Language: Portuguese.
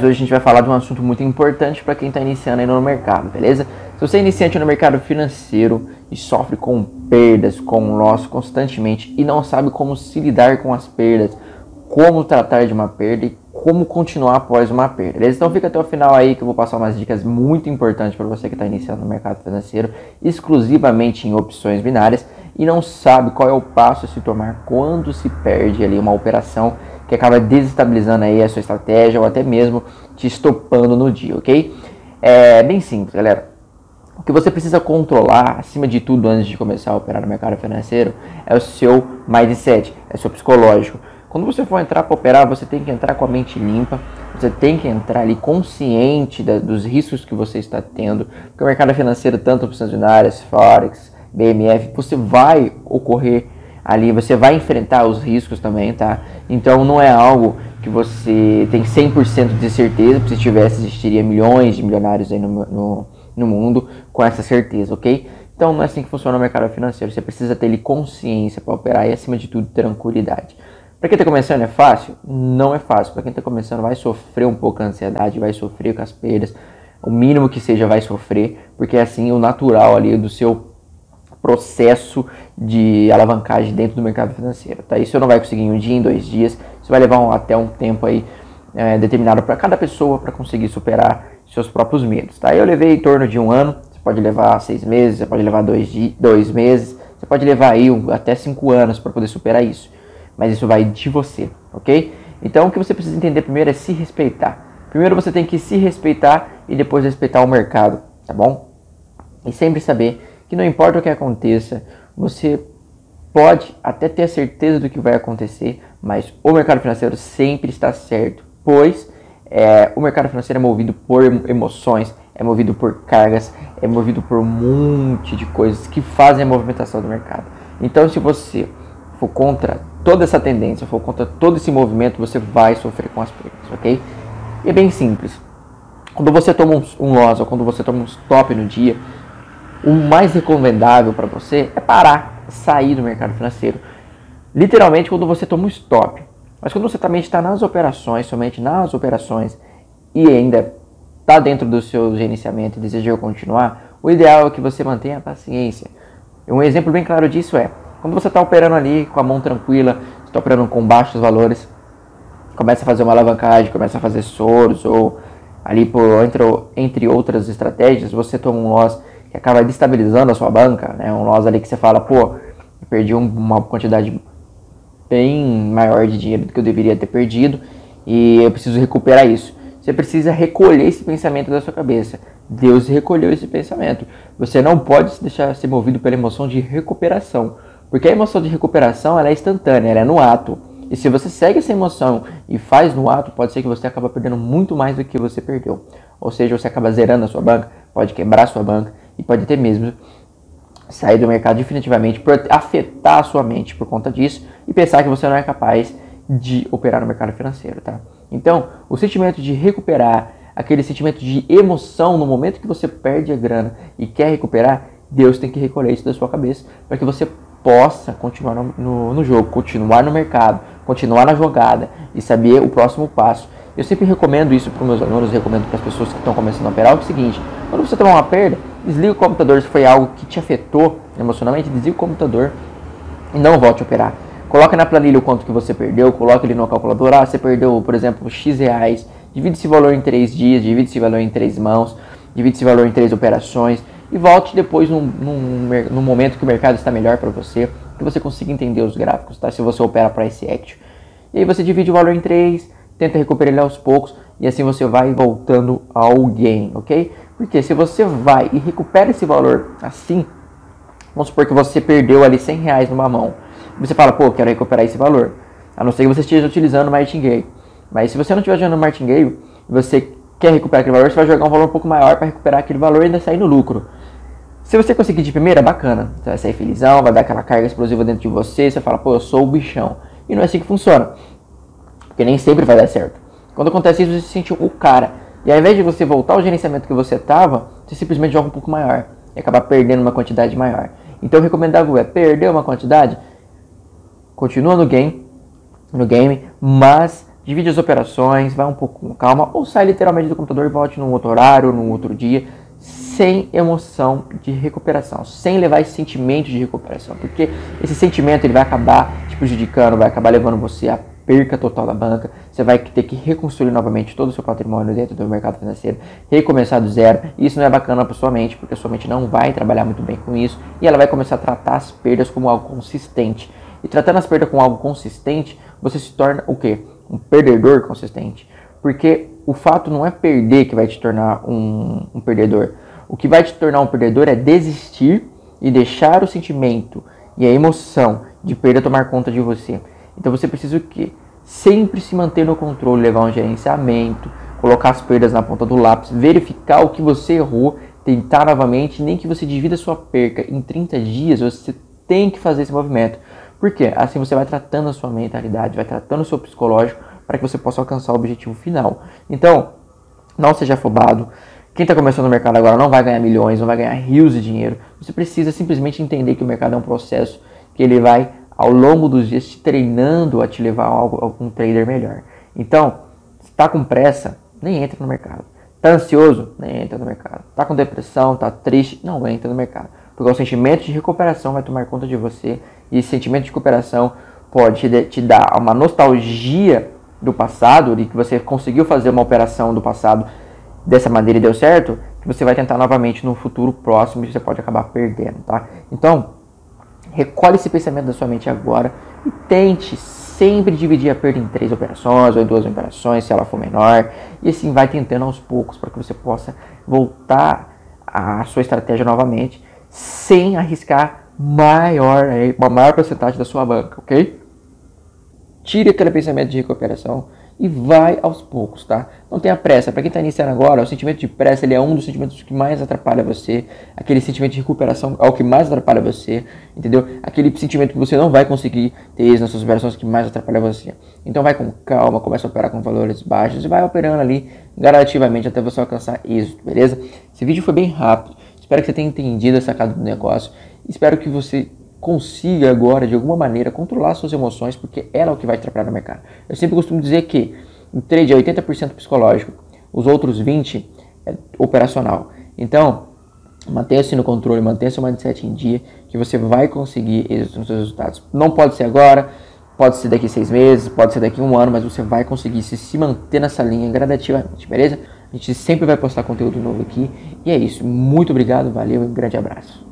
Hoje a gente vai falar de um assunto muito importante para quem está iniciando aí no mercado, beleza? Se você é iniciante no mercado financeiro e sofre com perdas, com loss constantemente e não sabe como se lidar com as perdas, como tratar de uma perda e como continuar após uma perda, beleza? Então fica até o final aí que eu vou passar umas dicas muito importantes para você que está iniciando no mercado financeiro, exclusivamente em opções binárias e não sabe qual é o passo a se tomar quando se perde ali uma operação que acaba desestabilizando aí a sua estratégia ou até mesmo te estopando no dia, ok? É bem simples, galera. O que você precisa controlar, acima de tudo, antes de começar a operar no mercado financeiro, é o seu mindset, é o seu psicológico. Quando você for entrar para operar, você tem que entrar com a mente limpa, você tem que entrar ali consciente da, dos riscos que você está tendo, porque o mercado financeiro, tanto opções binárias, Forex, BMF, você vai ocorrer ali você vai enfrentar os riscos também, tá? Então não é algo que você tem 100% de certeza, se tivesse existiria milhões de milionários aí no, no, no, mundo com essa certeza, ok? Então não é assim que funciona o mercado financeiro, você precisa ter consciência para operar e acima de tudo tranquilidade. Para quem está começando é fácil? Não é fácil. Para quem está começando vai sofrer um pouco a ansiedade, vai sofrer com as perdas, o mínimo que seja vai sofrer, porque é assim o natural ali do seu processo de alavancagem dentro do mercado financeiro. Tá? Isso não vai conseguir em um dia, em dois dias, isso vai levar um, até um tempo aí é, determinado para cada pessoa para conseguir superar seus próprios medos. Tá? Eu levei em torno de um ano, você pode levar seis meses, você pode levar dois, dois meses, você pode levar aí um, até cinco anos para poder superar isso. Mas isso vai de você, ok? Então o que você precisa entender primeiro é se respeitar. Primeiro você tem que se respeitar e depois respeitar o mercado, tá bom? E sempre saber que não importa o que aconteça, você pode até ter a certeza do que vai acontecer, mas o mercado financeiro sempre está certo, pois é, o mercado financeiro é movido por emoções, é movido por cargas, é movido por um monte de coisas que fazem a movimentação do mercado. Então, se você for contra toda essa tendência, for contra todo esse movimento, você vai sofrer com as perdas, ok? E é bem simples. Quando você toma um, um loss ou quando você toma um stop no dia, o mais recomendável para você é parar, sair do mercado financeiro. Literalmente quando você toma um stop. Mas quando você também está nas operações, somente nas operações, e ainda está dentro do seu gerenciamento e deseja continuar, o ideal é que você mantenha a paciência. Um exemplo bem claro disso é, quando você está operando ali com a mão tranquila, está operando com baixos valores, começa a fazer uma alavancagem, começa a fazer soros, ou ali por entre, entre outras estratégias, você toma um loss que acaba destabilizando a sua banca, né? Um loss ali que você fala, pô, perdi uma quantidade bem maior de dinheiro do que eu deveria ter perdido e eu preciso recuperar isso. Você precisa recolher esse pensamento da sua cabeça. Deus recolheu esse pensamento. Você não pode se deixar ser movido pela emoção de recuperação, porque a emoção de recuperação ela é instantânea, ela é no ato. E se você segue essa emoção e faz no ato, pode ser que você acabe perdendo muito mais do que você perdeu. Ou seja, você acaba zerando a sua banca, pode quebrar a sua banca e pode até mesmo sair do mercado definitivamente por afetar a sua mente por conta disso e pensar que você não é capaz de operar no mercado financeiro, tá? Então, o sentimento de recuperar, aquele sentimento de emoção no momento que você perde a grana e quer recuperar, Deus tem que recolher isso da sua cabeça para que você possa continuar no, no, no jogo, continuar no mercado, continuar na jogada e saber o próximo passo. Eu sempre recomendo isso para os meus alunos, recomendo para as pessoas que estão começando a operar, é o seguinte, quando você tomar uma perda, desliga o computador se foi algo que te afetou emocionalmente, desliga o computador e não volte a operar. Coloca na planilha o quanto que você perdeu, coloca ele no calculador, ah, você perdeu, por exemplo, X reais, divide esse valor em três dias, divide esse valor em três mãos, divide esse valor em três operações e volte depois num, num, num momento que o mercado está melhor para você, que você consiga entender os gráficos, tá? Se você opera price action. E aí você divide o valor em três, tenta recuperar ele aos poucos e assim você vai voltando ao gain, ok? Porque se você vai e recupera esse valor assim, vamos supor que você perdeu ali 100 reais numa mão, você fala, pô, quero recuperar esse valor, a não ser que você esteja utilizando o martingale. Mas se você não estiver usando martingale, você quer recuperar aquele valor, você vai jogar um valor um pouco maior para recuperar aquele valor e ainda sair no lucro. Se você conseguir de primeira, bacana. Você vai sair felizão, vai dar aquela carga explosiva dentro de você, você fala, pô, eu sou o bichão. E não é assim que funciona. Porque nem sempre vai dar certo. Quando acontece isso, você se sente o cara. E ao invés de você voltar ao gerenciamento que você estava, você simplesmente joga um pouco maior. E acaba perdendo uma quantidade maior. Então o recomendável é perder uma quantidade, continua no game, no game, mas divide as operações, vai um pouco com calma, ou sai literalmente do computador e volte num outro horário, num outro dia, sem emoção de recuperação, sem levar esse sentimento de recuperação, porque esse sentimento ele vai acabar te prejudicando, vai acabar levando você a perca total da banca, você vai ter que reconstruir novamente todo o seu patrimônio dentro do mercado financeiro, recomeçar do zero. Isso não é bacana para sua mente, porque sua mente não vai trabalhar muito bem com isso e ela vai começar a tratar as perdas como algo consistente. E tratando as perdas como algo consistente, você se torna o quê? Um perdedor consistente. Porque o fato não é perder que vai te tornar um, um perdedor. O que vai te tornar um perdedor é desistir e deixar o sentimento e a emoção de perda tomar conta de você. Então você precisa o quê? Sempre se manter no controle, levar um gerenciamento, colocar as perdas na ponta do lápis, verificar o que você errou, tentar novamente, nem que você divida sua perca em 30 dias, você tem que fazer esse movimento. Por quê? Assim você vai tratando a sua mentalidade, vai tratando o seu psicológico para que você possa alcançar o objetivo final. Então, não seja afobado. Quem está começando no mercado agora não vai ganhar milhões, não vai ganhar rios de dinheiro. Você precisa simplesmente entender que o mercado é um processo que ele vai ao longo dos dias te treinando a te levar a algum trader melhor. Então, se está com pressa, nem entra no mercado. Está ansioso? Nem entra no mercado. Está com depressão, está triste? Não entra no mercado. Porque o sentimento de recuperação vai tomar conta de você e esse sentimento de recuperação pode te dar uma nostalgia do passado, de que você conseguiu fazer uma operação do passado dessa maneira e deu certo, que você vai tentar novamente no futuro próximo e você pode acabar perdendo, tá? Então, Recolhe esse pensamento da sua mente agora e tente sempre dividir a perda em três operações ou em duas operações, se ela for menor, e assim vai tentando aos poucos para que você possa voltar à sua estratégia novamente sem arriscar maior, uma maior porcentagem da sua banca, ok? Tire aquele pensamento de recuperação e vai aos poucos, tá? Não tenha pressa. Para quem está iniciando agora, o sentimento de pressa ele é um dos sentimentos que mais atrapalha você. Aquele sentimento de recuperação é o que mais atrapalha você, entendeu? Aquele sentimento que você não vai conseguir ter êxito nas suas operações que mais atrapalha você. Então vai com calma, começa a operar com valores baixos e vai operando ali gradativamente até você alcançar êxito, beleza? Esse vídeo foi bem rápido. Espero que você tenha entendido a sacada do negócio. Espero que você consiga agora, de alguma maneira, controlar suas emoções, porque ela é o que vai atrapalhar no mercado. Eu sempre costumo dizer que o trade é 80% psicológico, os outros 20% é operacional. Então, mantenha-se no controle, mantenha seu mindset em dia, que você vai conseguir seus resultados. Não pode ser agora, pode ser daqui seis meses, pode ser daqui um ano, mas você vai conseguir se, se manter nessa linha gradativamente, beleza? A gente sempre vai postar conteúdo novo aqui. E é isso. Muito obrigado, valeu e um grande abraço.